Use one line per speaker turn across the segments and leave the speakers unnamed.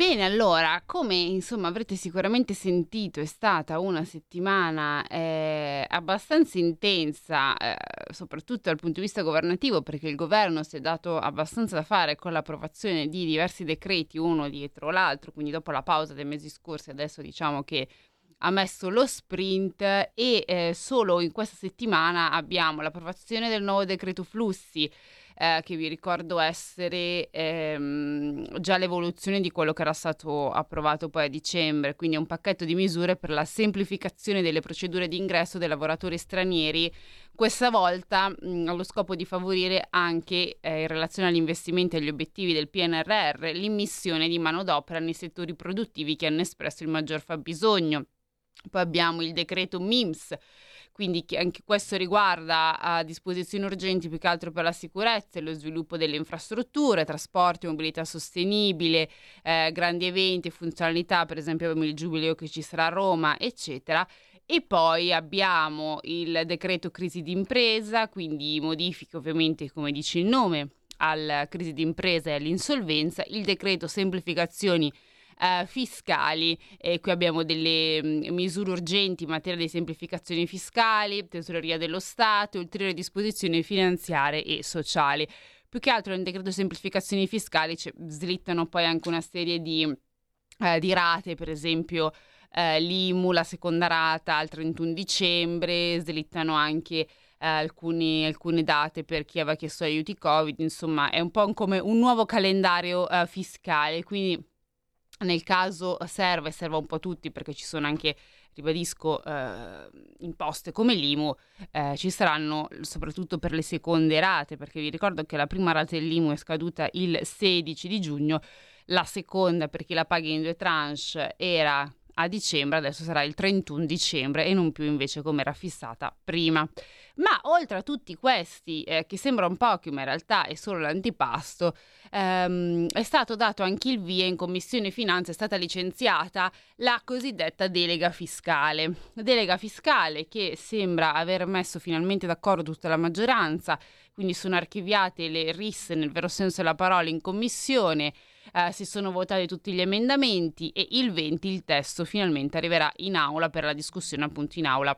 Bene, allora, come insomma avrete sicuramente sentito, è stata una settimana eh, abbastanza intensa, eh, soprattutto dal punto di vista governativo, perché il governo si è dato abbastanza da fare con l'approvazione di diversi decreti, uno dietro l'altro, quindi dopo la pausa dei mesi scorsi, adesso diciamo che ha messo lo sprint e eh, solo in questa settimana abbiamo l'approvazione del nuovo decreto flussi eh, che vi ricordo essere ehm, già l'evoluzione di quello che era stato approvato poi a dicembre, quindi un pacchetto di misure per la semplificazione delle procedure di ingresso dei lavoratori stranieri, questa volta mh, allo scopo di favorire anche eh, in relazione agli investimenti e agli obiettivi del PNRR l'immissione di manodopera nei settori produttivi che hanno espresso il maggior fabbisogno. Poi abbiamo il decreto MIMS quindi anche questo riguarda disposizioni urgenti più che altro per la sicurezza e lo sviluppo delle infrastrutture, trasporti, mobilità sostenibile, eh, grandi eventi, funzionalità, per esempio abbiamo il giubileo che ci sarà a Roma, eccetera. E poi abbiamo il decreto crisi d'impresa, quindi modifiche ovviamente, come dice il nome, alla crisi d'impresa e all'insolvenza, il decreto semplificazioni eh, fiscali. E qui abbiamo delle mm, misure urgenti in materia di semplificazioni fiscali, tesoreria dello Stato, ulteriori disposizioni finanziarie e sociali. Più che altro nel decreto semplificazioni fiscali cioè, slittano poi anche una serie di, eh, di rate, per esempio eh, l'IMU, la seconda rata al 31 dicembre, slittano anche eh, alcuni, alcune date per chi aveva chiesto aiuti Covid, insomma è un po' come un nuovo calendario eh, fiscale, quindi nel caso serve, serve un po' tutti perché ci sono anche, ribadisco, eh, imposte come l'IMU, eh, ci saranno soprattutto per le seconde rate, perché vi ricordo che la prima rata dell'IMU è scaduta il 16 di giugno, la seconda per chi la paga in due tranche era a dicembre, adesso sarà il 31 dicembre e non più invece come era fissata prima. Ma oltre a tutti questi, eh, che sembrano pochi, ma in realtà è solo l'antipasto, ehm, è stato dato anche il via in Commissione Finanze, è stata licenziata la cosiddetta delega fiscale. Delega fiscale che sembra aver messo finalmente d'accordo tutta la maggioranza, quindi sono archiviate le risse nel vero senso della parola in Commissione eh, si sono votati tutti gli emendamenti e il 20 il testo finalmente arriverà in aula per la discussione appunto in aula,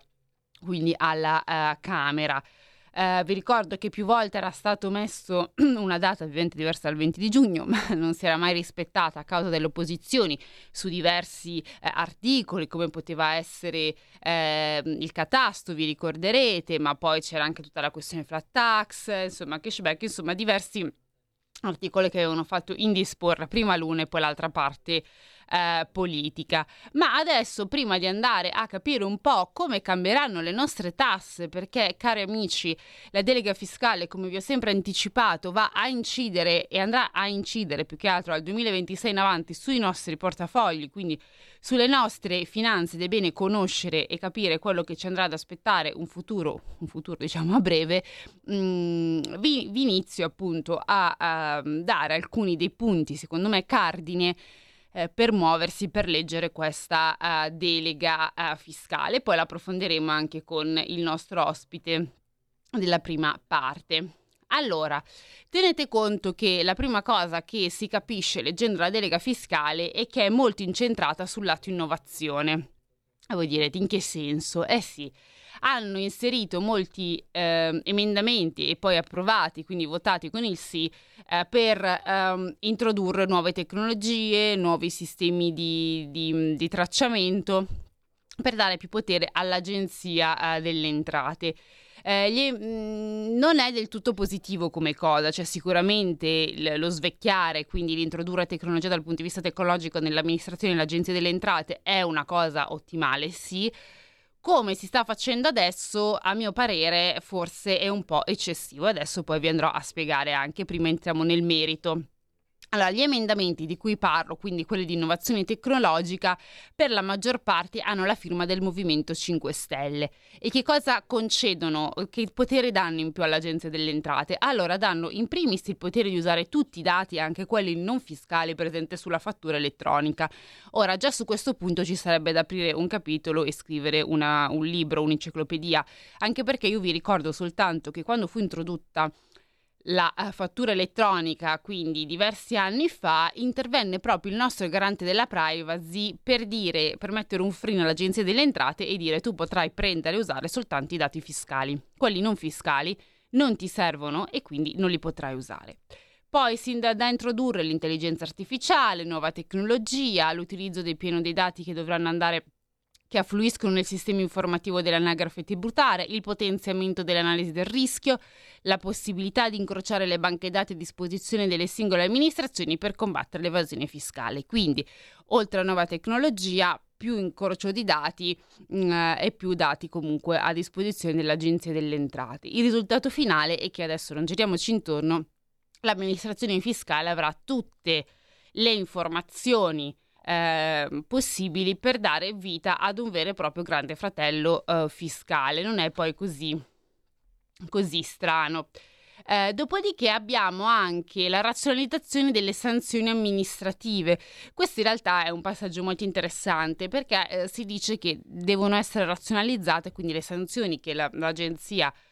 quindi alla uh, Camera. Uh, vi ricordo che più volte era stato messo una data ovviamente diversa dal 20 di giugno, ma non si era mai rispettata a causa delle opposizioni su diversi eh, articoli, come poteva essere eh, il catasto, vi ricorderete, ma poi c'era anche tutta la questione flat tax, insomma cashback, insomma diversi articoli che avevano fatto indisporre prima l'una e poi l'altra parte eh, politica. Ma adesso, prima di andare a capire un po' come cambieranno le nostre tasse, perché, cari amici, la delega fiscale, come vi ho sempre anticipato, va a incidere e andrà a incidere più che altro al 2026 in avanti sui nostri portafogli, quindi sulle nostre finanze ed è bene conoscere e capire quello che ci andrà ad aspettare un futuro, un futuro diciamo a breve, mh, mm, vi, vi, inizio appunto a, a dare alcuni dei punti, secondo me, cardine eh, per muoversi, per leggere questa uh, delega uh, fiscale. Poi l'approfondiremo anche con il nostro ospite della prima parte. Allora, tenete conto che la prima cosa che si capisce leggendo la delega fiscale è che è molto incentrata sul lato innovazione. E voi direte in che senso? Eh sì, hanno inserito molti eh, emendamenti e poi approvati, quindi votati con il sì, eh, per ehm, introdurre nuove tecnologie, nuovi sistemi di, di, di tracciamento per dare più potere all'agenzia eh, delle entrate. Eh, gli, mh, mm, non è del tutto positivo come cosa, cioè sicuramente l- lo svecchiare, quindi l'introdurre tecnologia dal punto di vista tecnologico nell'amministrazione dell'agenzia delle entrate è una cosa ottimale, sì, come si sta facendo adesso, a mio parere, forse è un po' eccessivo. Adesso poi vi andrò a spiegare anche, prima entriamo nel merito. Allora, gli emendamenti di cui parlo, quindi quelli di innovazione tecnologica, per la maggior parte hanno la firma del Movimento 5 Stelle. E che cosa concedono? Che potere danno in più all'Agenzia delle Entrate? Allora, danno in primis il potere di usare tutti i dati, anche quelli non fiscali, presenti sulla fattura elettronica. Ora, già su questo punto ci sarebbe da aprire un capitolo e scrivere una, un libro, un'enciclopedia, anche perché io vi ricordo soltanto che quando fu introdotta la uh, fattura elettronica, quindi diversi anni fa, intervenne proprio il nostro garante della privacy per dire, per mettere un freno all'Agenzia delle Entrate e dire tu potrai prendere e usare soltanto i dati fiscali. Quelli non fiscali non ti servono e quindi non li potrai usare. Poi si da, da introdurre l'intelligenza artificiale, nuova tecnologia, l'utilizzo del pieno dei dati che dovranno andare che affluiscono nel sistema informativo dell'anagrafe tributaria, il potenziamento dell'analisi del rischio, la possibilità di incrociare le banche dati a disposizione delle singole amministrazioni per combattere l'evasione fiscale. Quindi, oltre a nuova tecnologia, più incrocio di dati mh, mm, e più dati comunque a disposizione dell'Agenzia delle Entrate. Il risultato finale è che adesso non giriamoci intorno, l'amministrazione fiscale avrà tutte le informazioni eh, possibili per dare vita ad un vero e proprio grande fratello eh, fiscale. Non è poi così, così strano. Eh, dopodiché abbiamo anche la razionalizzazione delle sanzioni amministrative. Questo in realtà è un passaggio molto interessante perché eh, si dice che devono essere razionalizzate, quindi le sanzioni che la, l'agenzia eh,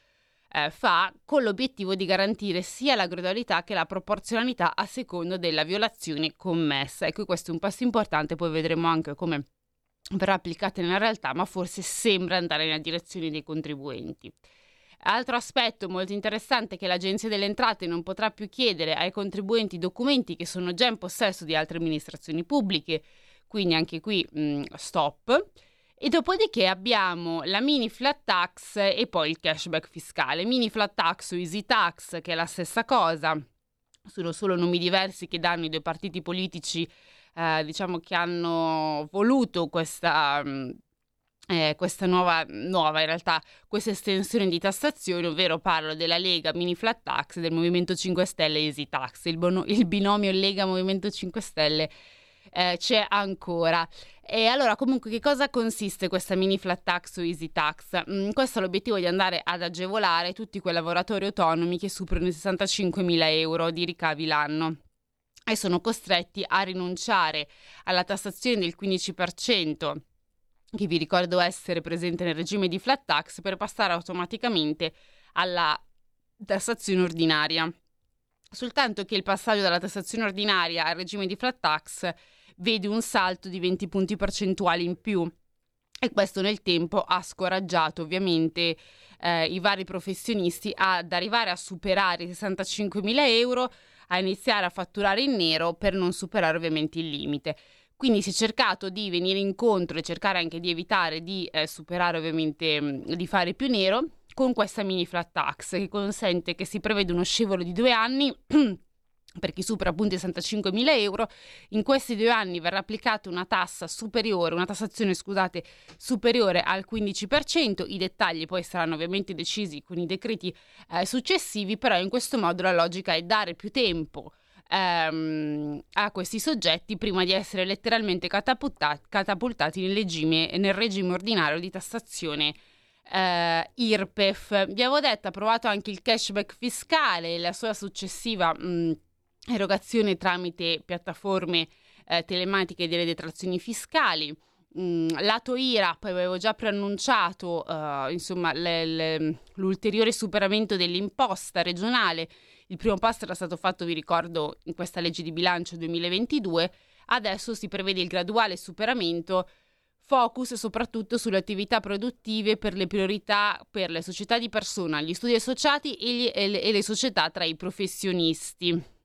fa con l'obiettivo di garantire sia la gradualità che la proporzionalità a secondo della violazione commessa. Ecco, questo è un passo importante, poi vedremo anche come verrà applicata nella realtà, ma forse sembra andare nella direzione dei contribuenti. Altro aspetto molto interessante è che l'Agenzia delle Entrate non potrà più chiedere ai contribuenti documenti che sono già in possesso di altre amministrazioni pubbliche, quindi anche qui mh, stop. E dopodiché abbiamo la mini flat tax e poi il cashback fiscale. Mini flat tax o easy tax, che è la stessa cosa, sono solo nomi diversi che danno i due partiti politici, eh, diciamo, che hanno voluto questa... Mm, eh, questa nuova, nuova, in realtà, questa estensione di tassazione, ovvero parlo della Lega Mini Flat Tax, del Movimento 5 Stelle Easy Tax, il, bono, il binomio Lega Movimento 5 Stelle eh, c'è ancora. E allora, comunque, che cosa consiste questa mini flat tax o easy tax? Mm, questo è l'obiettivo di andare ad agevolare tutti quei lavoratori autonomi che superano i 65.000 euro di ricavi l'anno e sono costretti a rinunciare alla tassazione del 15% che vi ricordo essere presente nel regime di flat tax per passare automaticamente alla tassazione ordinaria. Soltanto che il passaggio dalla tassazione ordinaria al regime di flat tax vede un salto di 20 punti percentuali in più. E questo nel tempo ha scoraggiato ovviamente eh, i vari professionisti ad arrivare a superare i 65.000 euro, a iniziare a fatturare in nero per non superare ovviamente il limite. Quindi si è cercato di venire incontro e cercare anche di evitare di eh, superare ovviamente, mh, di fare più nero con questa mini flat tax che consente che si prevede uno scivolo di due anni per chi supera appunto i 65 mila euro, in questi due anni verrà applicata una tassa superiore, una tassazione scusate, superiore al 15%, i dettagli poi saranno ovviamente decisi con i decreti eh, successivi, però in questo modo la logica è dare più tempo ehm, a questi soggetti prima di essere letteralmente catapultati, nel, regime, nel regime ordinario di tassazione eh, IRPEF. Vi avevo detto, ha provato anche il cashback fiscale, la sua successiva... Mh, erogazione tramite piattaforme eh, telematiche delle detrazioni fiscali. Mm, lato IRA, poi avevo già preannunciato uh, insomma, le, le, l'ulteriore superamento dell'imposta regionale. Il primo passo era stato fatto, vi ricordo, in questa legge di bilancio 2022. Adesso si prevede il graduale superamento, focus soprattutto sulle attività produttive per le priorità per le società di persona, gli studi associati e, gli, e, le, e le società tra i professionisti.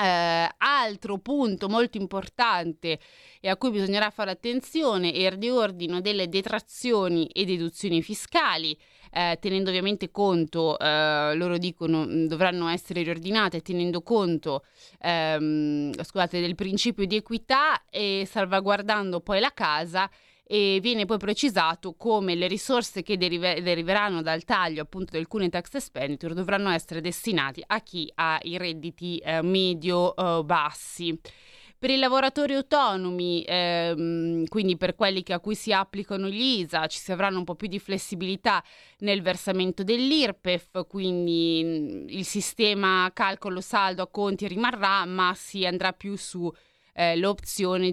Eh, altro punto molto importante e a cui bisognerà fare attenzione è il riordino delle detrazioni e deduzioni fiscali. Eh, tenendo ovviamente conto, eh, loro dicono mm, dovranno essere riordinate tenendo conto ehm, scusate, del principio di equità e salvaguardando poi la casa e viene poi precisato come le risorse che derive- deriveranno dal taglio appunto del cuneo tax expenditure dovranno essere destinati a chi ha i redditi eh, medio-bassi. Eh, per i lavoratori autonomi, ehm, quindi per quelli a cui si applicano gli ISA, ci si avranno un po' più di flessibilità nel versamento dell'IRPEF, quindi mm, il sistema calcolo saldo a conti rimarrà, ma si andrà più su eh,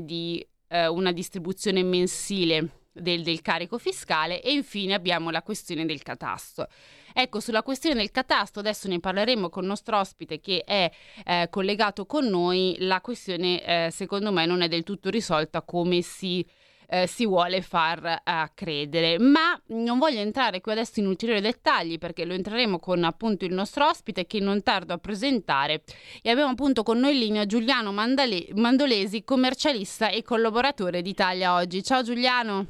di eh, una distribuzione mensile del, del, carico fiscale e infine abbiamo la questione del catasto. Ecco, sulla questione del catasto adesso ne parleremo con il nostro ospite che è eh, collegato con noi, la questione eh, secondo me non è del tutto risolta come si eh, si vuole far eh, credere. Ma non voglio entrare qui adesso in ulteriori dettagli perché lo entreremo con appunto il nostro ospite che non tardo a presentare e abbiamo appunto con noi in linea Giuliano Mandale- Mandolesi, commercialista e collaboratore di Italia Oggi. Ciao Giuliano.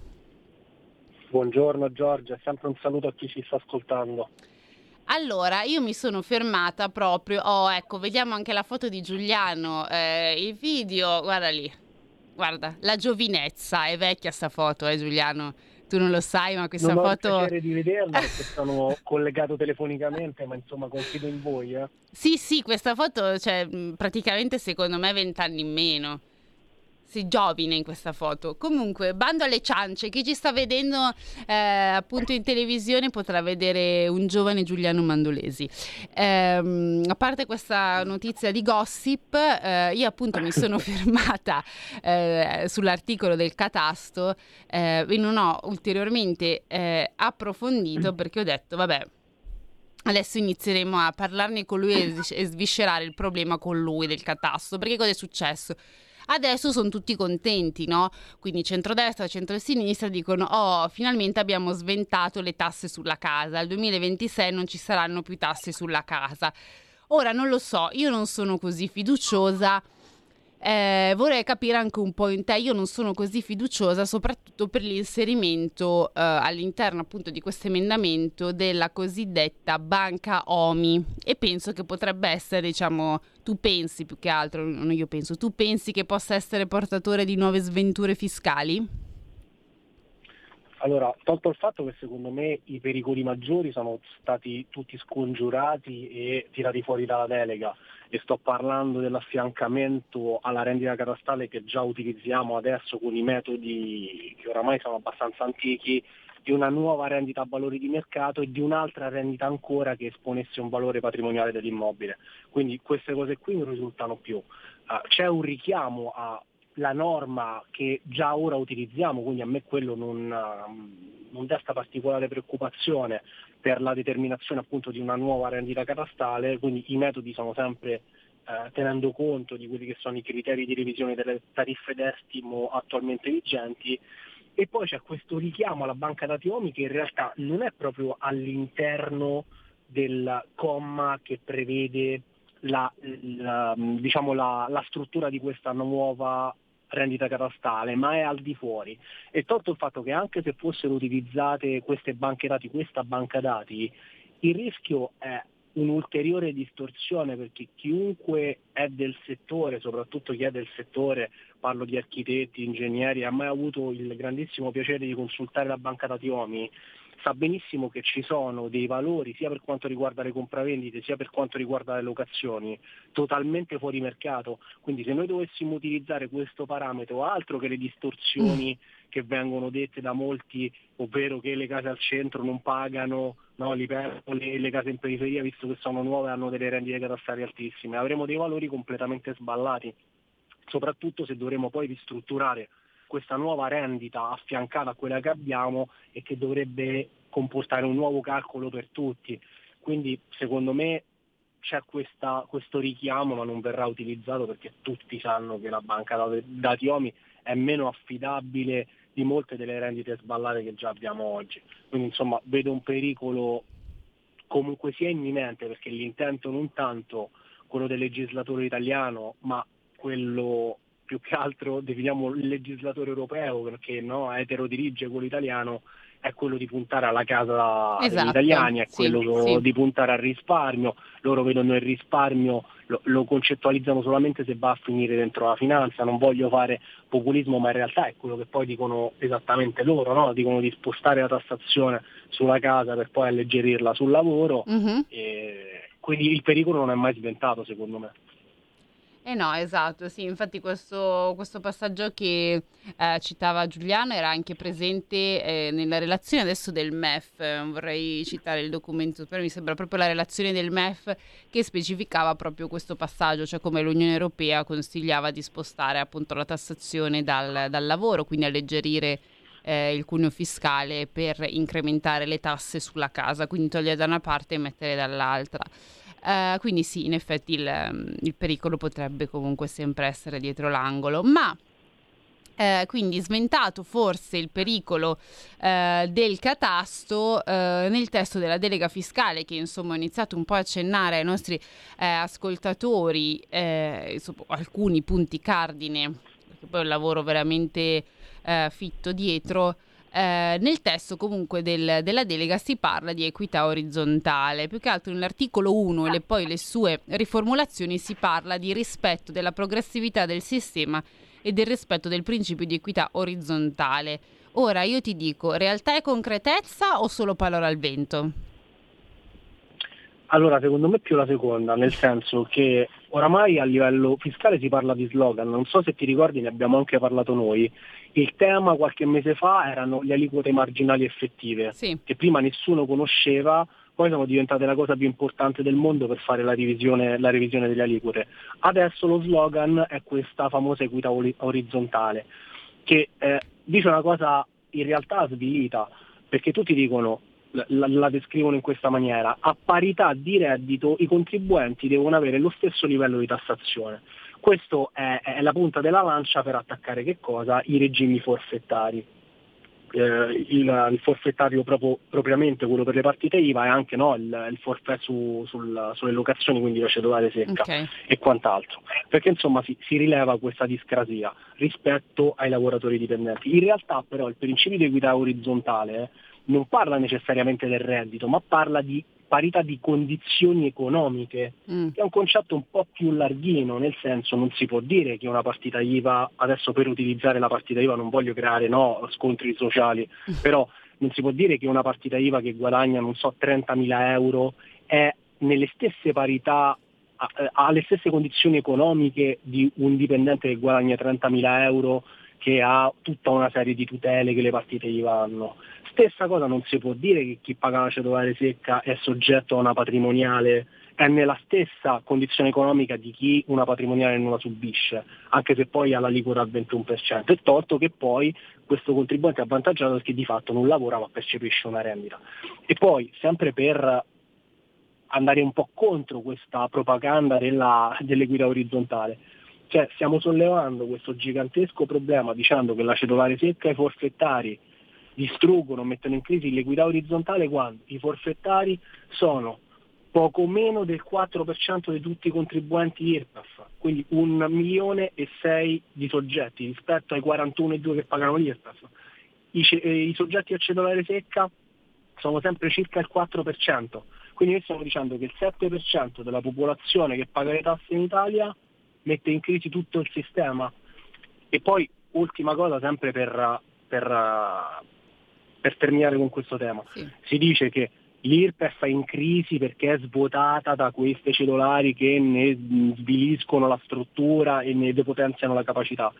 Buongiorno Giorgia, sempre un saluto a chi ci sta ascoltando.
Allora, io mi sono fermata proprio, oh ecco, vediamo anche la foto di Giuliano, eh, il video, guarda lì, Guarda, la giovinezza, è vecchia sta foto, eh Giuliano? Tu non lo sai, ma questa
non
foto...
Non ho piacere di vederla perché sono collegato telefonicamente, ma insomma confido in voi, eh?
Sì, sì, questa foto, cioè, praticamente secondo me vent'anni in meno sei giovine in questa foto. Comunque, bando alle ciance, chi ci sta vedendo eh, appunto in televisione potrà vedere un giovane Giuliano Mandolesi. Eh, a parte questa notizia di gossip, eh, io appunto mi sono fermata eh, sull'articolo del catasto eh, e non ho ulteriormente eh, approfondito perché ho detto, vabbè, Adesso inizieremo a parlarne con lui e sviscerare il problema con lui del catasto. Perché cosa è successo? Adesso sono tutti contenti, no? Quindi centrodestra, centrosinistra dicono "Oh, finalmente abbiamo sventato le tasse sulla casa. Al 2026 non ci saranno più tasse sulla casa". Ora non lo so, io non sono così fiduciosa eh, vorrei capire anche un po' in te, io non sono così fiduciosa soprattutto per l'inserimento eh, all'interno appunto di questo emendamento della cosiddetta banca OMI e penso che potrebbe essere, diciamo, tu pensi più che altro, non io penso, tu pensi che possa essere portatore di nuove sventure fiscali?
Allora, tolto il fatto che secondo me i pericoli maggiori sono stati tutti scongiurati e tirati fuori dalla delega, e sto parlando dell'affiancamento alla rendita catastale che già utilizziamo adesso con i metodi che oramai sono abbastanza antichi, di una nuova rendita a valori di mercato e di un'altra rendita ancora che esponesse un valore patrimoniale dell'immobile. Quindi queste cose qui non risultano più. Uh, c'è un richiamo alla norma che già ora utilizziamo, quindi a me quello non, non desta particolare preoccupazione, per la determinazione appunto di una nuova rendita catastale, quindi i metodi sono sempre eh, tenendo conto di quelli che sono i criteri di revisione delle tariffe d'estimo attualmente vigenti. E poi c'è questo richiamo alla banca dati OMI che in realtà non è proprio all'interno del comma che prevede la, la, diciamo la, la struttura di questa nuova rendita catastale, ma è al di fuori. E tolto il fatto che anche se fossero utilizzate queste banche dati, questa banca dati, il rischio è un'ulteriore distorsione perché chiunque è del settore, soprattutto chi è del settore, parlo di architetti, ingegneri, ha mai avuto il grandissimo piacere di consultare la banca dati OMI, sa benissimo che ci sono dei valori sia per quanto riguarda le compravendite sia per quanto riguarda le locazioni totalmente fuori mercato. Quindi se noi dovessimo utilizzare questo parametro altro che le distorsioni mm. che vengono dette da molti, ovvero che le case al centro non pagano no, le, le case in periferia visto che sono nuove hanno delle rendite catastali altissime, avremo dei valori completamente sballati, soprattutto se dovremo poi ristrutturare questa nuova rendita affiancata a quella che abbiamo e che dovrebbe comportare un nuovo calcolo per tutti. Quindi secondo me c'è questa, questo richiamo ma non verrà utilizzato perché tutti sanno che la banca dati OMI è meno affidabile di molte delle rendite sballate che già abbiamo oggi. Quindi insomma vedo un pericolo comunque sia imminente perché l'intento non tanto quello del legislatore italiano ma quello più che altro definiamo il legislatore europeo perché no, etero dirige quello italiano, è quello di puntare alla casa esatto, degli italiani, è quello sì, di puntare al risparmio, loro vedono il risparmio, lo, lo, concettualizzano solamente se va a finire dentro la finanza, non voglio fare populismo, ma in realtà è quello che poi dicono esattamente loro, no? dicono di spostare la tassazione sulla casa per poi alleggerirla sul lavoro, mm-hmm. quindi il pericolo non è mai sventato secondo me.
Eh no, esatto, sì, infatti questo, questo passaggio che eh, citava Giuliano era anche presente eh, nella relazione adesso del MEF, vorrei citare il documento, però mi sembra proprio la relazione del MEF che specificava proprio questo passaggio, cioè come l'Unione Europea consigliava di spostare appunto la tassazione dal, dal lavoro, quindi alleggerire eh, il cuneo fiscale per incrementare le tasse sulla casa, quindi togliere da una parte e mettere dall'altra. Uh, quindi sì, in effetti il, il, pericolo potrebbe comunque sempre essere dietro l'angolo, ma eh, quindi sventato forse il pericolo eh, del catasto eh, nel testo della delega fiscale che insomma ho iniziato un po' a accennare ai nostri eh, ascoltatori eh, insomma, alcuni punti cardine perché poi è un lavoro veramente fitto dietro eh, nel testo comunque del, della delega si parla di equità orizzontale, più che altro nell'articolo 1 e le, poi le sue riformulazioni si parla di rispetto della progressività del sistema e del rispetto del principio di equità orizzontale. Ora io ti dico, realtà e concretezza o solo parole al vento?
Allora, secondo me più la seconda, nel senso che oramai a livello fiscale si parla di slogan, non so se ti ricordi, ne abbiamo anche parlato noi. Il tema qualche mese fa erano le aliquote marginali effettive, sì. che prima nessuno conosceva, poi sono diventate la cosa più importante del mondo per fare la revisione, la revisione delle aliquote. Adesso lo slogan è questa famosa equità orizzontale, che eh, dice una cosa in realtà svilita, perché tutti dicono la, la, descrivono in questa maniera. A parità di reddito i contribuenti devono avere lo stesso livello di tassazione. Questa è, è, la punta della lancia per attaccare che cosa? I regimi forfettari. Eh, il, il, forfettario proprio, propriamente, quello per le partite IVA, e anche no, il, il forfè su, sul, sulle locazioni, quindi la cedolare secca okay. e quant'altro. Perché insomma si, si rileva questa discrasia rispetto ai lavoratori dipendenti. In realtà però il principio di equità orizzontale eh, non parla necessariamente del reddito, ma parla di parità di condizioni economiche, mm. che è un concetto un po' più larghino, nel senso non si può dire che una partita IVA, adesso per utilizzare la partita IVA non voglio creare no, scontri sociali, mm. però non si può dire che una partita IVA che guadagna, non so, 30.000 euro è nelle stesse parità, ha le stesse condizioni economiche di un dipendente che guadagna 30.000 euro che ha tutta una serie di tutele che le partite IVA hanno. Stessa cosa non si può dire che chi paga la cedolare secca è soggetto a una patrimoniale, è nella stessa condizione economica di chi una patrimoniale non la subisce, anche se poi ha la liquida al 21%. È tolto che poi questo contribuente è avvantaggiato perché di fatto non lavora ma percepisce una rendita. E poi, sempre per andare un po' contro questa propaganda della, dell'equità orizzontale, cioè stiamo sollevando questo gigantesco problema dicendo che la cedolare secca e i forfettari distruggono, mettono in crisi l'equità orizzontale quando i forfettari sono poco meno del 4% di tutti i contribuenti IRPEF, quindi un milione e sei di soggetti rispetto ai 41,2 che pagano l'IRPEF. I, eh, I, soggetti a cedolare secca sono sempre circa il 4%, quindi noi stiamo dicendo che il 7% della popolazione che paga le tasse in Italia mette in crisi tutto il sistema. E poi, ultima cosa, sempre per, per, per terminare con questo tema. Sì. Si dice che l'IRPEF è in crisi perché è svuotata da queste cellulari che ne sviliscono la struttura e ne depotenziano la capacità.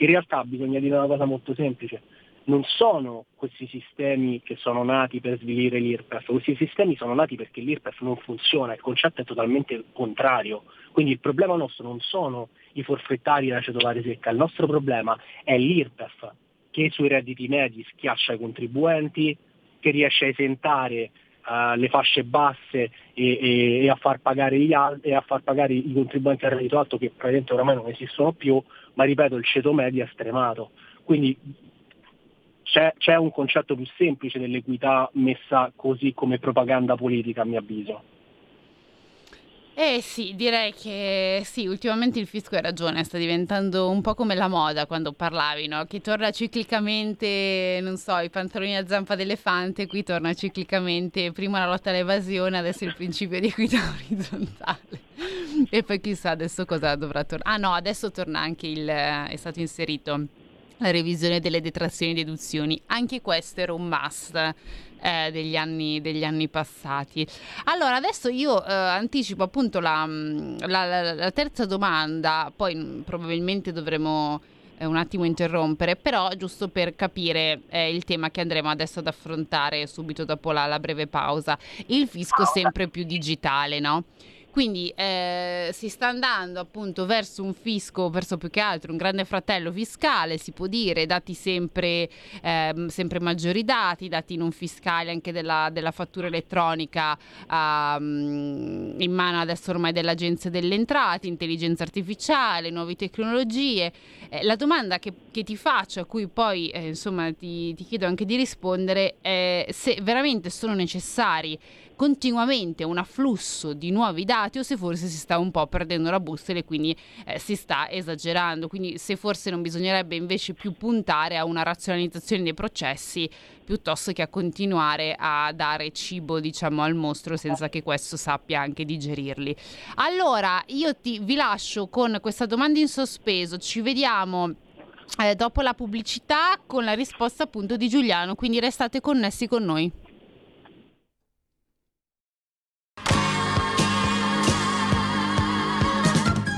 In realtà bisogna dire una cosa molto semplice, non sono questi sistemi che sono nati per svilire l'IRPEF, questi sistemi sono nati perché l'IRPEF non funziona, il concetto è totalmente contrario. Quindi il problema nostro non sono i forfettari della cedolare secca, il nostro problema è l'IRPEF che sui redditi medi schiaccia i contribuenti, che riesce a esentare uh, le fasce basse e, e, e, a far al- e, a far pagare i contribuenti a reddito alto che praticamente oramai non esistono più, ma ripeto il ceto medio è stremato. Quindi c'è, c'è un concetto più semplice dell'equità messa così come propaganda politica a mio avviso.
Eh sì, direi che sì, ultimamente il fisco hai ragione, sta diventando un po' come la moda quando parlavi, no? Che torna ciclicamente, non so, i pantaloni a zampa d'elefante, qui torna ciclicamente prima la lotta all'evasione, adesso il principio di equità orizzontale. E poi chissà adesso cosa dovrà tornare. Ah no, adesso torna anche il, è stato inserito la revisione delle detrazioni e deduzioni. Anche questo era un must eh, degli, anni, degli, anni, passati. Allora, adesso io eh, anticipo appunto la, mm, la, la, la, terza domanda, poi mm, probabilmente dovremo eh, un attimo interrompere, però giusto per capire eh, il tema che andremo adesso ad affrontare subito dopo la breve pausa. Il fisco sempre più digitale, no? Quindi eh, si sta andando appunto verso un fisco, verso più che altro un grande fratello fiscale, si può dire, dati sempre, eh, sempre maggiori dati, dati non fiscali anche della, della fattura elettronica um, in mano adesso ormai dell'Agenzia delle Entrate, intelligenza artificiale, nuove tecnologie. Eh, la domanda che, che, ti faccio, a cui poi eh, insomma ti, ti chiedo anche di rispondere, è se veramente sono necessari continuamente un afflusso di nuovi dati o se forse si sta un po' perdendo la bussola e quindi eh, si sta esagerando. Quindi se forse non bisognerebbe invece più puntare a una razionalizzazione dei processi piuttosto che a continuare a dare cibo diciamo al mostro senza che questo sappia anche digerirli. Allora io ti, vi lascio con questa domanda in sospeso, ci vediamo eh, dopo la pubblicità con la risposta appunto di Giuliano, quindi restate connessi con noi.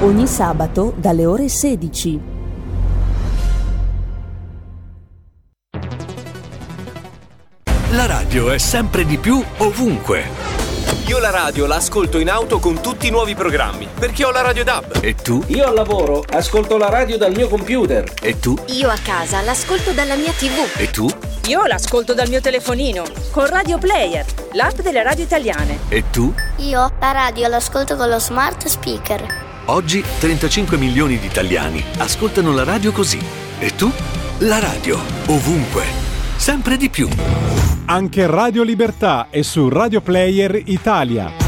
Ogni sabato dalle ore 16.
La radio è sempre di più ovunque.
Io la radio la ascolto in auto con tutti i nuovi programmi, perché ho la radio DAB.
E tu?
Io al lavoro ascolto la radio dal mio computer.
E tu?
Io a casa l'ascolto dalla mia TV.
E tu?
Io l'ascolto dal mio telefonino, con Radio Player, l'app delle radio italiane.
E tu?
Io la radio l'ascolto con lo smart speaker.
Oggi 35 milioni di italiani ascoltano la radio così. E tu? La radio, ovunque, sempre di più.
Anche Radio Libertà è su Radio Player Italia.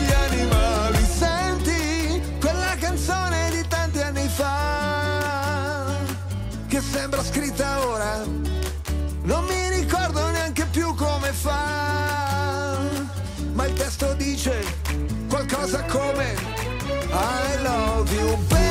scritta ora. Non mi ricordo neanche più come fa, ma il testo dice qualcosa come I love you baby,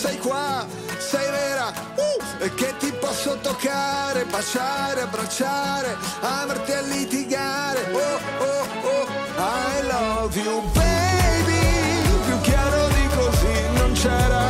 sei qua, sei vera, uh, e che ti posso toccare, baciare, abbracciare, amarti a litigare. Oh, oh, oh, I love you, baby, più chiaro di così non c'era.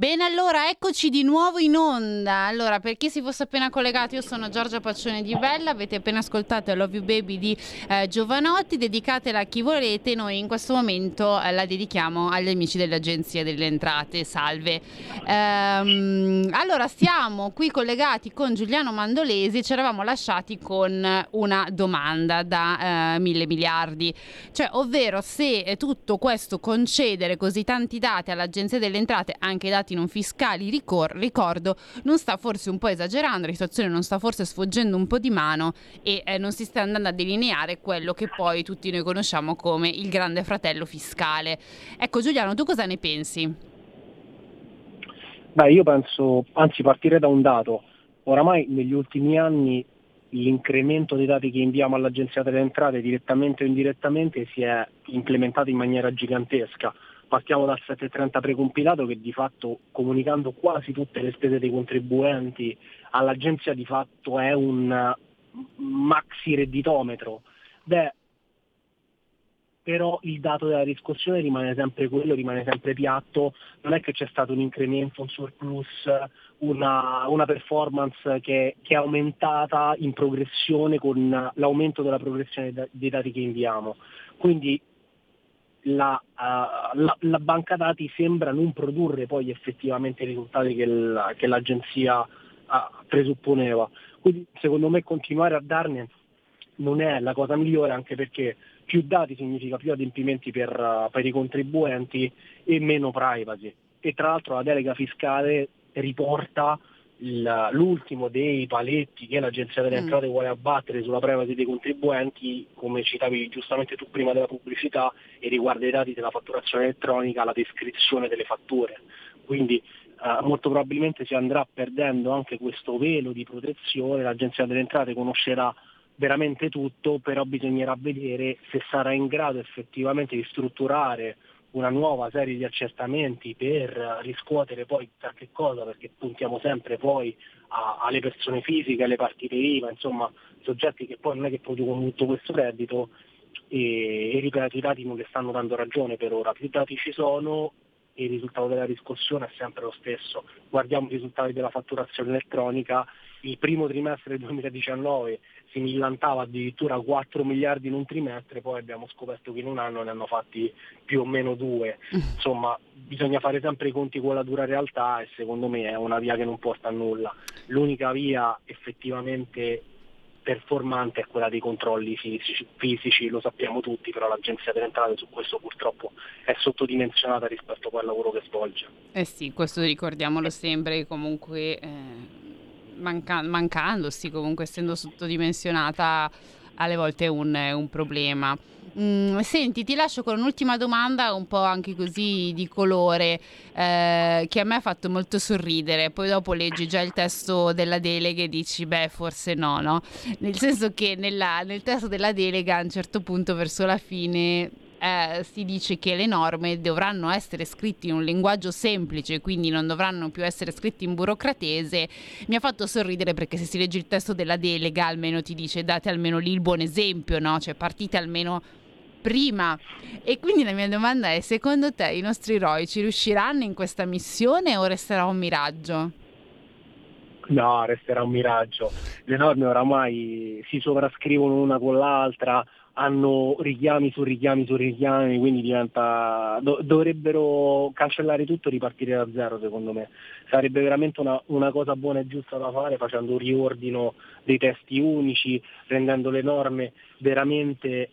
Bene, allora eccoci di nuovo in onda. Allora, per chi si fosse appena collegato, io sono Giorgia Paccione di Bella. Avete appena ascoltato Love You Baby di eh, Giovanotti. Dedicatela a chi volete. Noi in questo momento eh, la dedichiamo agli amici dell'Agenzia delle Entrate. Salve. Ehm, allora, stiamo qui collegati con Giuliano Mandolesi. Ci eravamo lasciati con una domanda da eh, mille miliardi, cioè, ovvero se eh, tutto questo concedere così tanti dati all'Agenzia delle Entrate, anche i dati non fiscali, ricor- ricordo, non sta forse un po' esagerando, la situazione non sta forse sfuggendo un po' di mano e eh, non si sta andando a delineare quello che poi tutti noi conosciamo come il grande fratello fiscale. Ecco Giuliano, tu cosa ne pensi?
Beh, io penso, anzi partire da un dato, oramai negli ultimi anni l'incremento dei dati che inviamo all'Agenzia delle Entrate direttamente o indirettamente si è implementato in maniera gigantesca. Partiamo dal 730 precompilato che di fatto comunicando quasi tutte le spese dei contribuenti all'agenzia di fatto è un maxi redditometro. Beh, però il dato della riscossione rimane sempre quello, rimane sempre piatto, non è che c'è stato un incremento, un surplus, una, una performance che, che, è aumentata in progressione con l'aumento della progressione dei dati che inviamo. Quindi la, uh, la, la, banca dati sembra non produrre poi effettivamente i risultati che, il, che l'agenzia uh, presupponeva. Quindi secondo me continuare a darne non è la cosa migliore anche perché più dati significa più adempimenti per, uh, per i contribuenti e meno privacy. E tra l'altro la delega fiscale riporta il, l'ultimo dei paletti che l'Agenzia delle Entrate mm. vuole abbattere sulla privacy dei contribuenti, come citavi giustamente tu prima della pubblicità, e riguarda i dati della fatturazione elettronica, la descrizione delle fatture. Quindi eh, molto probabilmente si andrà perdendo anche questo velo di protezione, l'Agenzia delle Entrate conoscerà veramente tutto, però bisognerà vedere se sarà in grado effettivamente di strutturare una nuova serie di accertamenti per riscuotere poi da che cosa, perché puntiamo sempre poi a, alle persone fisiche, alle partite IVA, insomma soggetti che poi non è che producono tutto questo reddito e, e ripeto i dati non le stanno dando ragione per ora, più dati ci sono e il risultato della riscossione è sempre lo stesso. Guardiamo i risultati della fatturazione elettronica, il primo trimestre del 2019 si millantava addirittura 4 miliardi in un trimestre, poi abbiamo scoperto che in un anno ne hanno fatti più o meno due. Insomma, bisogna fare sempre i conti con la dura realtà e secondo me è una via che non porta a nulla. L'unica via effettivamente performante è quella dei controlli fisici, fisici, lo sappiamo tutti, però l'Agenzia delle Entrate su questo purtroppo è sottodimensionata rispetto poi al lavoro che svolge.
Eh sì, questo ricordiamolo sempre, comunque eh, manca- mancandosi, comunque essendo sottodimensionata alle volte è un, un problema. Mm, senti, ti lascio con un'ultima domanda, un po' anche così di colore, eh, che a me ha fatto molto sorridere. Poi dopo leggi già il testo della delega e dici, beh, forse no, no? Nel senso che nella, nel testo della delega a un certo punto, verso la fine, eh, si dice che le norme dovranno essere scritte in un linguaggio semplice, quindi non dovranno più essere scritte in burocratese, mi ha fatto sorridere perché se si legge il testo della delega almeno ti dice date almeno lì il buon esempio, no? Cioè partite almeno prima. E quindi la mia domanda è, secondo te i nostri eroi ci riusciranno in questa missione o resterà un miraggio?
No, resterà un miraggio. Le norme oramai si sovrascrivono una con l'altra, hanno richiami su richiami su richiami, quindi diventa, do, dovrebbero cancellare tutto e ripartire da zero secondo me. Sarebbe veramente una, una, cosa buona e giusta da fare facendo un riordino dei testi unici, rendendo le norme veramente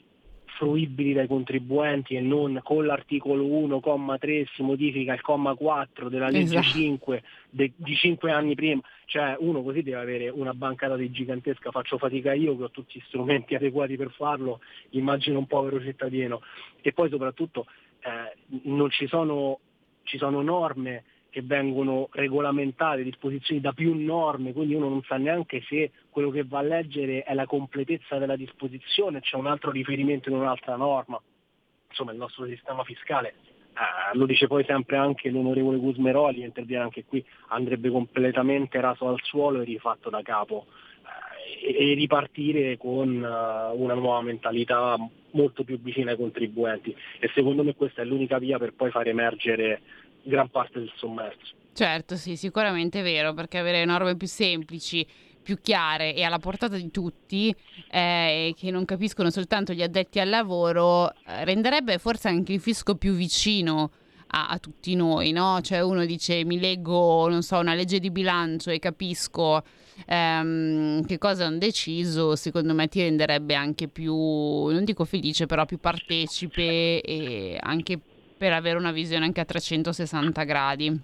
fruibili dai contribuenti e non con l'articolo 1,3 si modifica il comma 4 della legge esatto. 5 de, di 5 anni prima, cioè uno così deve avere una banca dati gigantesca, faccio fatica io che ho tutti gli strumenti adeguati per farlo, immagino un povero cittadino e poi soprattutto eh, non ci sono, ci sono norme che vengono regolamentate, disposizioni da più norme, quindi uno non sa neanche se quello che va a leggere è la completezza della disposizione, c'è un altro riferimento in un'altra norma. Insomma il nostro sistema fiscale, eh, lo dice poi sempre anche l'onorevole Gusmeroli, interviene anche qui, andrebbe completamente raso al suolo e rifatto da capo eh, e, ripartire con uh, una nuova mentalità molto più vicina ai contribuenti e secondo me questa è l'unica via per poi far emergere gran parte del sommerso.
Certo, sì, sicuramente è vero, perché avere norme più semplici, più chiare e alla portata di tutti, eh, che non capiscono soltanto gli addetti al lavoro, eh, renderebbe forse anche il fisco più vicino a, a, tutti noi, no? Cioè uno dice mi leggo, non so, una legge di bilancio e capisco ehm, che cosa hanno deciso, secondo me ti renderebbe anche più, non dico felice, però più partecipe e anche più per avere una visione anche a 360 gradi.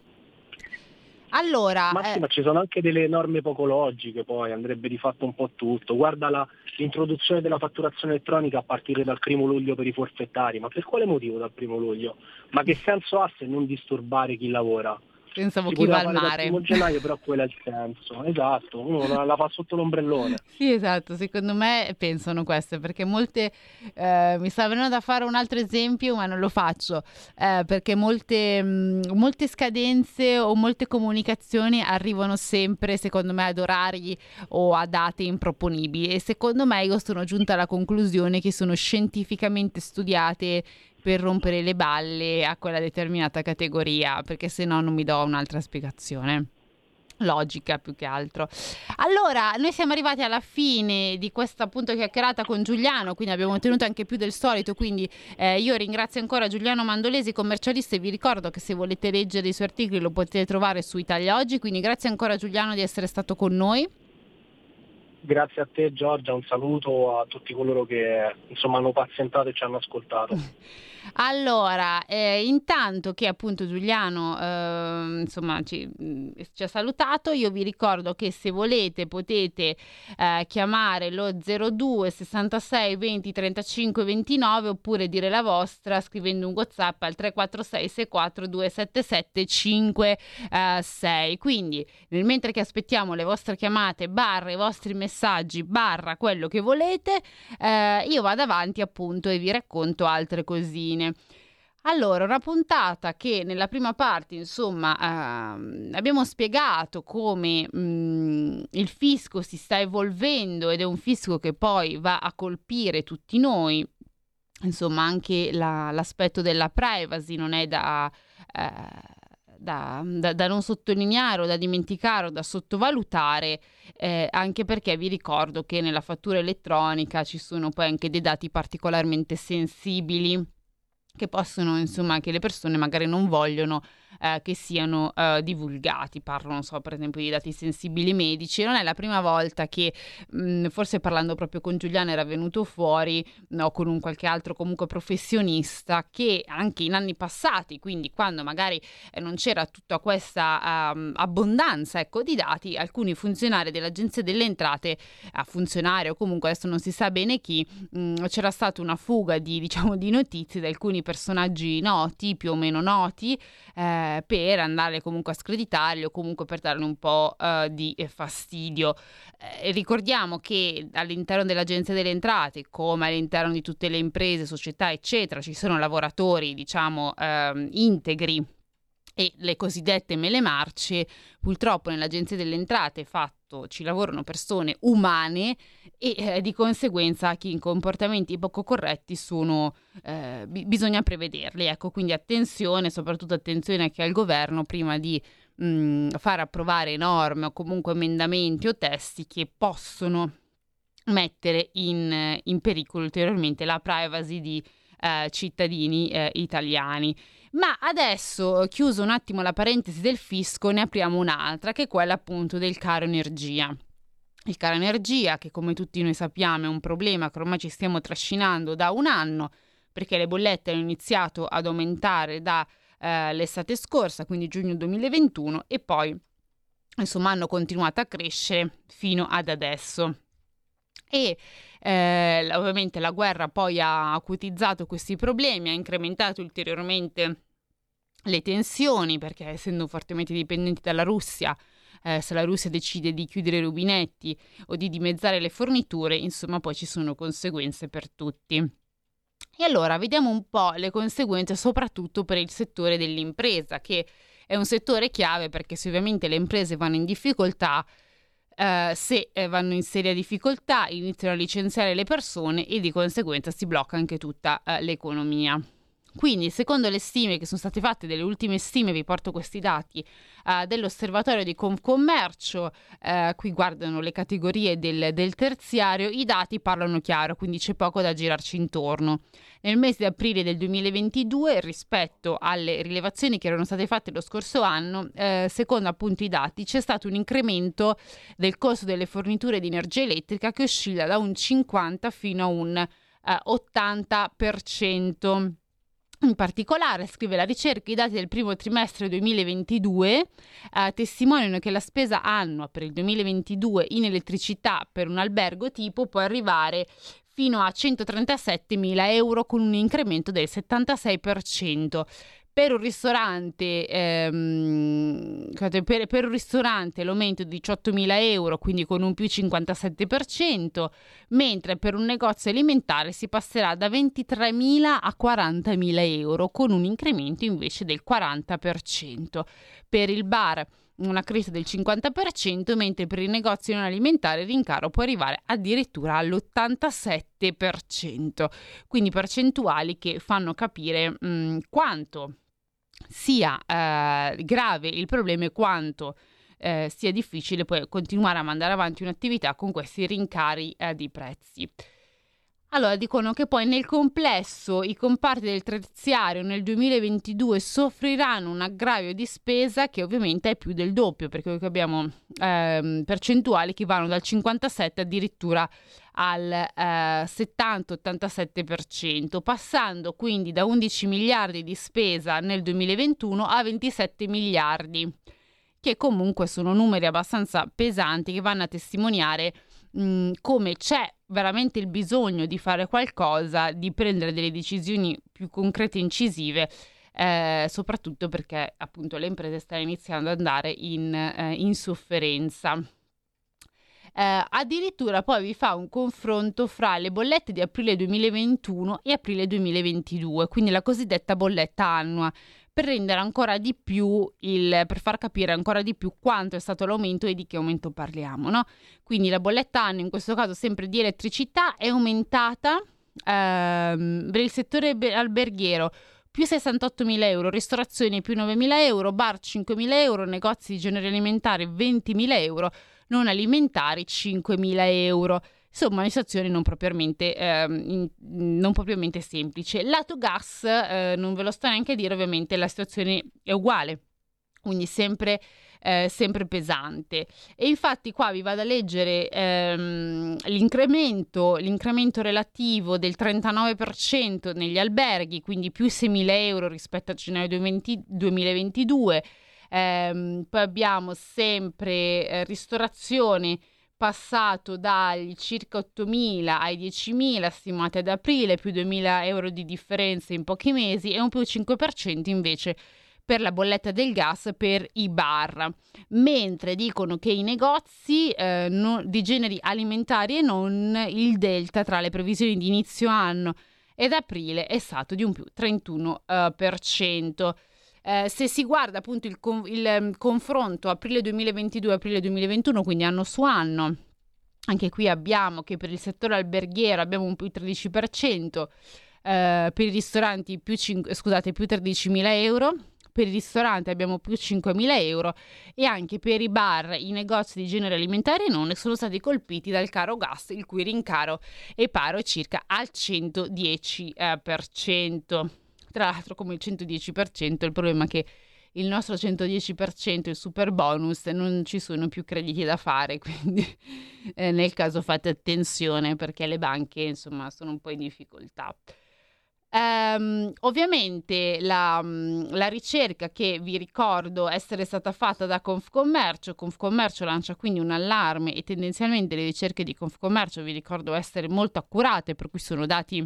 Allora,
ma, sì, eh... ma ci sono anche delle norme poco logiche, poi andrebbe di fatto un po' tutto. Guarda la, l'introduzione della fatturazione elettronica a partire dal primo luglio per i forfettari, ma per quale motivo dal primo luglio? Ma che senso ha se non disturbare chi lavora?
Pensavo si chi va al mare.
Il gennaio, però quello è il senso. Esatto, uno la, la fa sotto l'ombrellone.
sì, esatto, secondo me pensano questo, perché molte eh, mi sta venendo da fare un altro esempio, ma non lo faccio, eh, perché molte, mh, molte scadenze o molte comunicazioni arrivano sempre, secondo me, ad orari o a date improponibili e secondo me io sono giunta alla conclusione che sono scientificamente studiate per rompere le balle a quella determinata categoria, perché se no non mi do un'altra spiegazione logica più che altro. Allora, noi siamo arrivati alla fine di questa appunto chiacchierata con Giuliano, quindi abbiamo ottenuto anche più del solito, quindi eh, io ringrazio ancora Giuliano Mandolesi, commercialista, e vi ricordo che se volete leggere i suoi articoli lo potete trovare su Italia Oggi, quindi grazie ancora Giuliano di essere stato con noi.
Grazie a te Giorgia, un saluto a tutti coloro che insomma hanno pazientato e ci hanno ascoltato.
Allora, eh, intanto che appunto Giuliano eh, insomma ci, mm, ci, ha salutato, io vi ricordo che se volete potete eh, chiamare lo 02 66 20 35 29 oppure dire la vostra scrivendo un WhatsApp al 346 64 277 56. Quindi, nel mentre che aspettiamo le vostre chiamate, barra i vostri messaggi, barra quello che volete, eh, io vado avanti appunto e vi racconto altre cosine fine. Allora, una puntata che nella prima parte, insomma, ehm, abbiamo spiegato come mh, mm, il fisco si sta evolvendo ed è un fisco che poi va a colpire tutti noi. Insomma, anche la, l'aspetto della privacy non è da eh, da, da, da, non sottolineare o da dimenticare o da sottovalutare, eh, anche perché vi ricordo che nella fattura elettronica ci sono poi anche dei dati particolarmente sensibili che possono, insomma, che le persone magari non vogliono eh, che siano eh, divulgati. Parlo, non so, per esempio di dati sensibili medici. Non è la prima volta che, mh, forse parlando proprio con Giuliana, era venuto fuori, o con un qualche altro comunque professionista, che anche in anni passati, quindi quando magari eh, non c'era tutta questa um, abbondanza ecco, di dati, alcuni funzionari dell'Agenzia delle Entrate, a funzionari o comunque adesso non si sa bene chi, mh, c'era stata una fuga di, diciamo, di notizie da alcuni personaggi noti, più o meno noti, eh, eh, per andare comunque a screditarli o comunque per dargli un po' eh, di fastidio. Eh, ricordiamo che all'interno dell'Agenzia delle Entrate, come all'interno di tutte le imprese, società, eccetera, ci sono lavoratori, diciamo, ehm, integri e le cosiddette mele marce, purtroppo nell'Agenzia delle Entrate fatto ci lavorano persone umane e eh, di conseguenza chi in comportamenti poco corretti sono, eh, b- bisogna prevederli. Ecco, quindi attenzione, soprattutto attenzione anche al governo prima di mh, mm, far approvare norme o comunque emendamenti o testi che possono mettere in, in pericolo ulteriormente la privacy di eh, cittadini eh, italiani. Ma adesso, chiuso un attimo la parentesi del fisco, ne apriamo un'altra, che è quella appunto del caro energia. Il caro energia, che come tutti noi sappiamo è un problema che ormai ci stiamo trascinando da un anno, perché le bollette hanno iniziato ad aumentare dall'estate eh, scorsa, quindi giugno 2021, e poi insomma hanno continuato a crescere fino ad adesso. E eh, ovviamente la guerra poi ha acutizzato questi problemi, ha incrementato ulteriormente le tensioni perché essendo fortemente dipendenti dalla Russia, eh, se la Russia decide di chiudere i rubinetti o di dimezzare le forniture, insomma poi ci sono conseguenze per tutti. E allora vediamo un po' le conseguenze soprattutto per il settore dell'impresa, che è un settore chiave perché se ovviamente le imprese vanno in difficoltà, Uh, se eh, vanno in seria difficoltà iniziano a licenziare le persone e di conseguenza si blocca anche tutta uh, l'economia. Quindi, secondo le stime che sono state fatte, delle ultime stime, vi porto questi dati uh, dell'osservatorio di Confcommercio, uh, qui guardano le categorie del, del, terziario, i dati parlano chiaro, quindi c'è poco da girarci intorno. Nel mese di aprile del 2022, rispetto alle rilevazioni che erano state fatte lo scorso anno, uh, secondo appunto i dati, c'è stato un incremento del costo delle forniture di energia elettrica che oscilla da un 50 fino a un 80%. In particolare, scrive la ricerca, i dati del primo trimestre 2022 eh, testimoniano che la spesa annua per il 2022 in elettricità per un albergo tipo può arrivare fino a 137 mila euro con un incremento del 76% per un ristorante, ehm, per, per, un ristorante l'aumento di 18.000 euro, quindi con un più 57%, mentre per un negozio alimentare si passerà da 23.000 a 40.000 euro, con un incremento invece del 40%. Per il bar una crescita del 50%, mentre per i negozi non alimentari il rincaro può arrivare addirittura all'87%. Quindi percentuali che fanno capire mh, quanto sia eh, grave il problema e quanto eh, sia difficile poi continuare a mandare avanti un'attività con questi rincari eh, di prezzi. Allora dicono che poi nel complesso i comparti del terziario nel 2022 soffriranno un aggravio di spesa che ovviamente è più del doppio perché abbiamo ehm, percentuali che vanno dal 57 addirittura al eh, 70-87%, passando quindi da 11 miliardi di spesa nel 2021 a 27 miliardi, che comunque sono numeri abbastanza pesanti che vanno a testimoniare mh, come c'è veramente il bisogno di fare qualcosa, di prendere delle decisioni più concrete e incisive. Eh, soprattutto perché appunto le imprese stanno iniziando ad andare in, eh, in sofferenza. Eh, addirittura poi vi fa un confronto fra le bollette di aprile 2021 e aprile 2022, quindi la cosiddetta bolletta annua per rendere ancora di più il, per far capire ancora di più quanto è stato l'aumento e di che aumento parliamo. No? Quindi la bolletta anno, in questo caso sempre di elettricità, è aumentata ehm, per il settore alberghiero più 68.000 euro, ristorazioni più 9.000 euro, bar 5.000 euro, negozi di genere alimentare 20.000 euro, non alimentari 5.000 euro. Insomma, una situazione non propriamente, eh, in, non propriamente semplice. Lato gas, eh, non ve lo sto neanche a dire, ovviamente la situazione è uguale, quindi sempre eh, sempre pesante. E infatti qua vi vado a leggere ehm, l'incremento, l'incremento relativo del 39% negli alberghi, quindi più 6.000 euro rispetto a gennaio 20, 2022. Eh, poi abbiamo sempre eh, ristorazione passato dagli circa 8.000 ai 10.000 stimati ad aprile, più 2.000 euro di differenza in pochi mesi e un più 5% invece per la bolletta del gas per i bar, mentre dicono che i negozi eh, non, di generi alimentari e non il delta tra le previsioni di inizio anno ed aprile è stato di un più 31%. Eh, se si guarda appunto il, il um, confronto aprile 2022-aprile 2021, quindi anno su anno, anche qui abbiamo che per il settore alberghiero abbiamo un più 13%, eh, per i ristoranti più, 5, scusate, più 13.000 euro, per i ristoranti abbiamo più 5.000 euro e anche per i bar, i negozi di genere alimentare e non sono stati colpiti dal caro gas, il cui rincaro è paro circa al 110%. Eh, Tra l'altro come il 110% il problema è che il nostro 110%, il super bonus, non ci sono più crediti da fare, quindi eh, nel caso fate attenzione perché le banche insomma sono un po' in difficoltà. Um, ovviamente la, la, ricerca che vi ricordo essere stata fatta da Confcommercio, Confcommercio lancia quindi un allarme e tendenzialmente le ricerche di Confcommercio vi ricordo essere molto accurate, per cui sono dati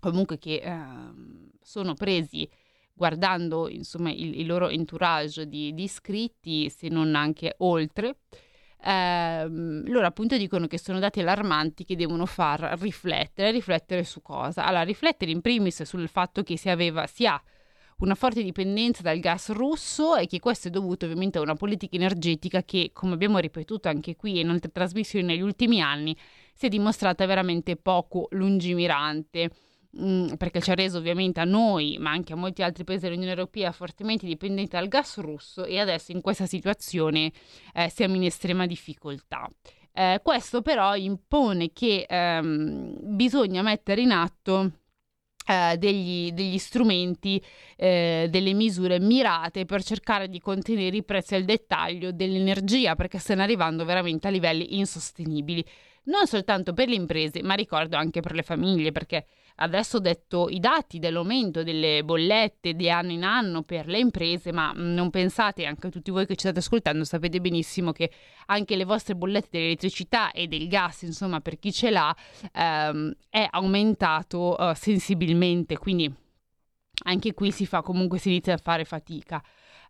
comunque che uh, sono presi guardando insomma il, il loro entourage di, di iscritti, se non anche oltre ehm, loro appunto dicono che sono dati allarmanti che devono far riflettere, riflettere su cosa? Allora, riflettere in primis sul fatto che si aveva, si ha una forte dipendenza dal gas russo e che questo è dovuto ovviamente a una politica energetica che, come abbiamo ripetuto anche qui in altre trasmissioni negli ultimi anni, si è dimostrata veramente poco lungimirante. Mm, perché ci ha reso ovviamente a noi, ma anche a molti altri paesi dell'Unione Europea fortemente dipendenti dal gas russo e adesso in questa situazione eh, siamo in estrema difficoltà. Eh, questo però impone che ehm, bisogna mettere in atto eh, degli, degli, strumenti, eh, delle misure mirate per cercare di contenere i prezzi al dettaglio dell'energia perché stanno arrivando veramente a livelli insostenibili, non soltanto per le imprese ma ricordo anche per le famiglie perché Adesso ho detto i dati dell'aumento delle bollette di anno in anno per le imprese, ma mm, non pensate, anche tutti voi che ci state ascoltando sapete benissimo che anche le vostre bollette dell'elettricità e del gas, insomma per chi ce l'ha, ehm, è aumentato uh, sensibilmente, quindi anche qui si fa comunque si inizia a fare fatica.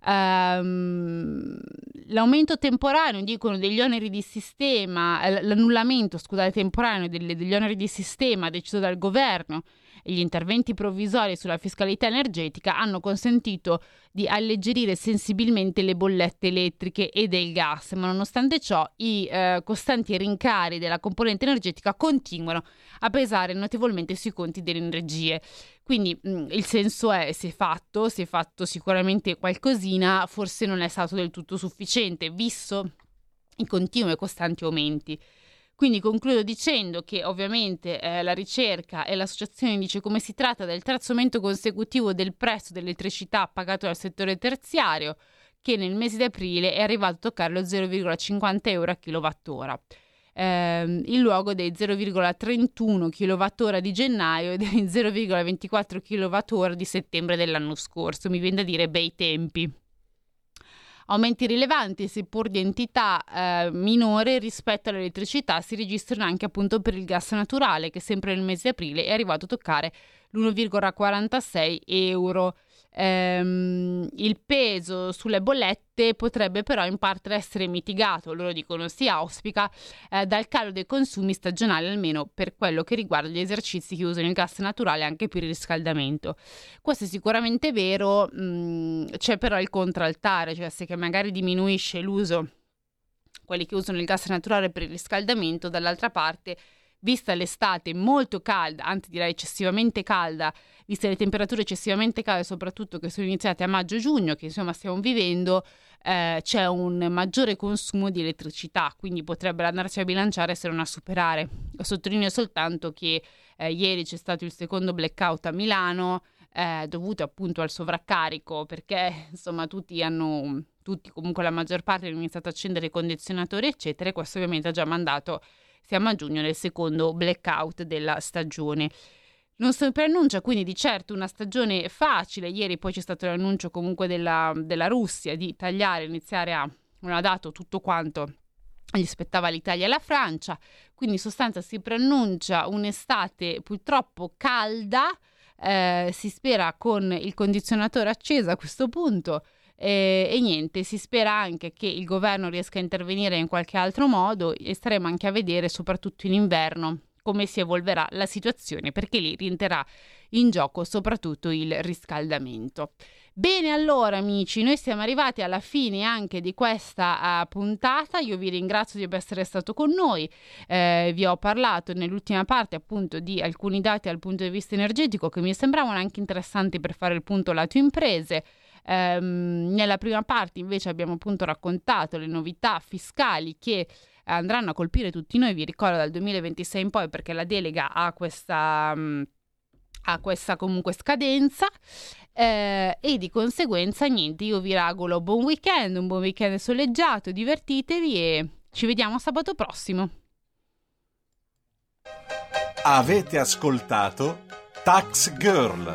Um, l'aumento temporaneo, dicono, degli oneri di sistema, eh, l'annullamento, scusate, temporaneo delle, degli oneri di sistema deciso dal governo e gli interventi provvisori sulla fiscalità energetica hanno consentito di alleggerire sensibilmente le bollette elettriche e del gas, ma nonostante ciò i eh, costanti rincari della componente energetica continuano a pesare notevolmente sui conti delle energie. Quindi mh, mm, il senso è si fatto, si è fatto sicuramente qualcosina, forse non è stato del tutto sufficiente, visto i continui e costanti aumenti. Quindi concludo dicendo che ovviamente eh, la ricerca e l'associazione dice come si tratta del terzo aumento consecutivo del prezzo dell'elettricità pagato dal settore terziario, che nel mese di aprile è arrivato a toccare lo 0,50 euro a kilowattora. Eh, in luogo dei 0,31 kWh di gennaio e dei 0,24 kWh di settembre dell'anno scorso. Mi viene da dire bei tempi. Aumenti rilevanti, seppur di entità eh, minore rispetto all'elettricità, si registrano anche appunto per il gas naturale, che sempre nel mese di aprile è arrivato a toccare l'1,46 euro ehm, il peso sulle bollette potrebbe però in parte essere mitigato, loro dicono si auspica, eh, dal calo dei consumi stagionali, almeno per quello che riguarda gli esercizi che usano il gas naturale anche per il riscaldamento. Questo è sicuramente vero, mh, mm, c'è però il contraltare, cioè se che magari diminuisce l'uso quelli che usano il gas naturale per il riscaldamento, dall'altra parte vista l'estate molto calda, anzi direi eccessivamente calda, viste le temperature eccessivamente calde, soprattutto che sono iniziate a maggio-giugno, che insomma stiamo vivendo, eh, c'è un maggiore consumo di elettricità, quindi potrebbero andarsi a bilanciare se non a superare. Sottolineo soltanto che eh, ieri c'è stato il secondo blackout a Milano, eh, dovuto appunto al sovraccarico, perché insomma tutti hanno, tutti comunque la maggior parte hanno iniziato a accendere i condizionatori, eccetera, e questo ovviamente ha già mandato, siamo a giugno nel secondo blackout della stagione. Non si preannuncia quindi di certo una stagione facile. Ieri poi c'è stato l'annuncio comunque della, della Russia di tagliare, iniziare a... non ha dato tutto quanto gli spettava l'Italia e la Francia. Quindi in sostanza si preannuncia un'estate purtroppo calda. Eh, si spera con il condizionatore acceso a questo punto. Eh, e niente, si spera anche che il governo riesca a intervenire in qualche altro modo e staremo anche a vedere, soprattutto in inverno, come si evolverà la situazione, perché lì rientrerà in gioco soprattutto il riscaldamento. Bene, allora amici, noi siamo arrivati alla fine anche di questa uh, puntata. Io vi ringrazio di essere stato con noi. Eh, vi ho parlato nell'ultima parte appunto di alcuni dati dal punto di vista energetico che mi sembravano anche interessanti per fare il punto lato imprese. Um, nella prima parte invece abbiamo appunto raccontato le novità fiscali che andranno a colpire tutti noi, vi ricordo dal 2026 in poi perché la delega ha questa, um, ha questa comunque scadenza eh, e di conseguenza niente, io vi auguro buon weekend, un buon weekend soleggiato, divertitevi e ci vediamo sabato prossimo.
Avete ascoltato Tax Girl.